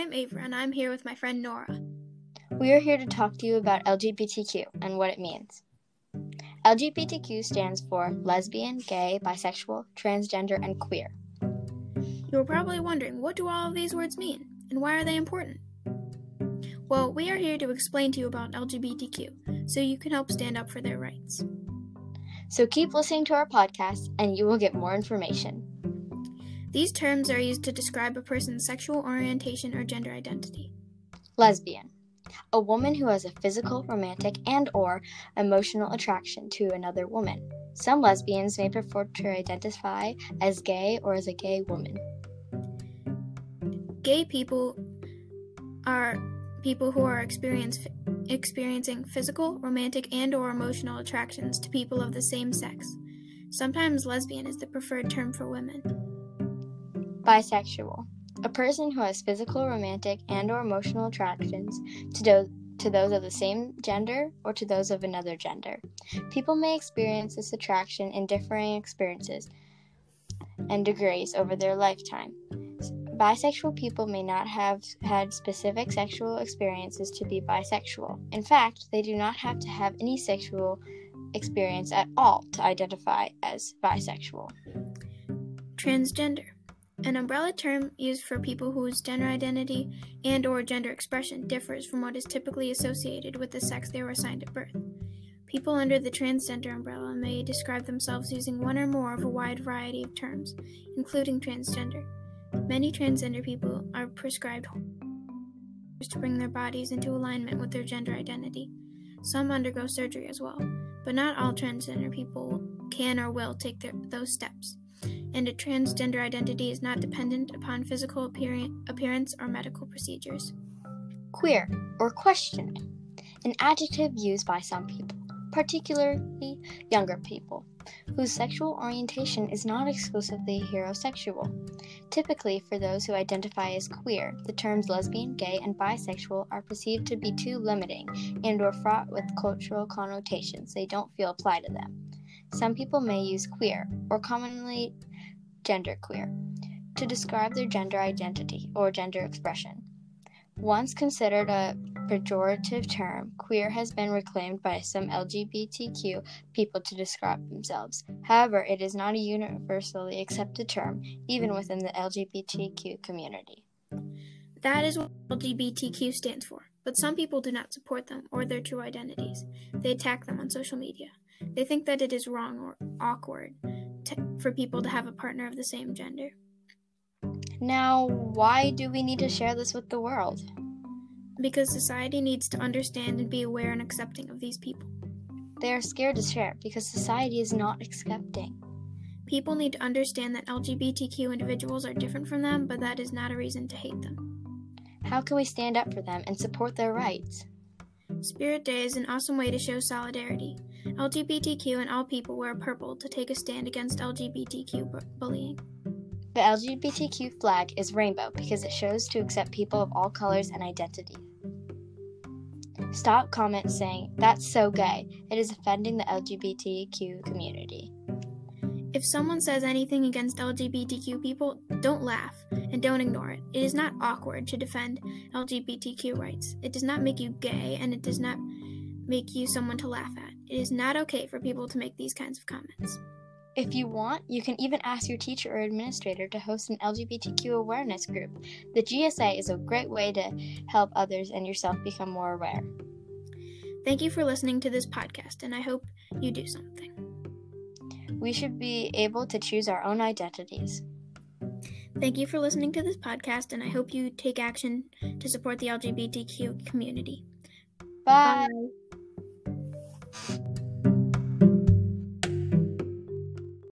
I'm Ava, and I'm here with my friend Nora. We are here to talk to you about LGBTQ and what it means. LGBTQ stands for lesbian, gay, bisexual, transgender, and queer. You're probably wondering what do all of these words mean and why are they important? Well, we are here to explain to you about LGBTQ so you can help stand up for their rights. So keep listening to our podcast and you will get more information. These terms are used to describe a person's sexual orientation or gender identity. Lesbian. A woman who has a physical, romantic, and or emotional attraction to another woman. Some lesbians may prefer to identify as gay or as a gay woman. Gay people are people who are experiencing physical, romantic, and or emotional attractions to people of the same sex. Sometimes lesbian is the preferred term for women. Bisexual. A person who has physical, romantic, and or emotional attractions to, do- to those of the same gender or to those of another gender. People may experience this attraction in differing experiences and degrees over their lifetime. Bisexual people may not have had specific sexual experiences to be bisexual. In fact, they do not have to have any sexual experience at all to identify as bisexual. Transgender an umbrella term used for people whose gender identity and or gender expression differs from what is typically associated with the sex they were assigned at birth. People under the transgender umbrella may describe themselves using one or more of a wide variety of terms, including transgender. Many transgender people are prescribed to bring their bodies into alignment with their gender identity. Some undergo surgery as well, but not all transgender people can or will take their, those steps and a transgender identity is not dependent upon physical appearance or medical procedures. Queer, or questioning, an adjective used by some people, particularly younger people, whose sexual orientation is not exclusively heterosexual. Typically, for those who identify as queer, the terms lesbian, gay, and bisexual are perceived to be too limiting and or fraught with cultural connotations they don't feel apply to them. Some people may use queer, or commonly genderqueer, to describe their gender identity or gender expression. Once considered a pejorative term, queer has been reclaimed by some LGBTQ people to describe themselves. However, it is not a universally accepted term, even within the LGBTQ community. That is what LGBTQ stands for, but some people do not support them or their true identities. They attack them on social media. They think that it is wrong or awkward for people to have a partner of the same gender. Now, why do we need to share this with the world? Because society needs to understand and be aware and accepting of these people. They are scared to share because society is not accepting. People need to understand that LGBTQ individuals are different from them, but that is not a reason to hate them. How can we stand up for them and support their rights? Spirit Day is an awesome way to show solidarity. LGBTQ and all people wear purple to take a stand against LGBTQ bu- bullying. The LGBTQ flag is rainbow because it shows to accept people of all colors and identities. Stop comments saying, That's so gay. It is offending the LGBTQ community. If someone says anything against LGBTQ people, don't laugh and don't ignore it. It is not awkward to defend LGBTQ rights. It does not make you gay and it does not make you someone to laugh at. It is not okay for people to make these kinds of comments. If you want, you can even ask your teacher or administrator to host an LGBTQ awareness group. The GSA is a great way to help others and yourself become more aware. Thank you for listening to this podcast, and I hope you do something. We should be able to choose our own identities. Thank you for listening to this podcast, and I hope you take action to support the LGBTQ community. Bye. Bye. Thank you.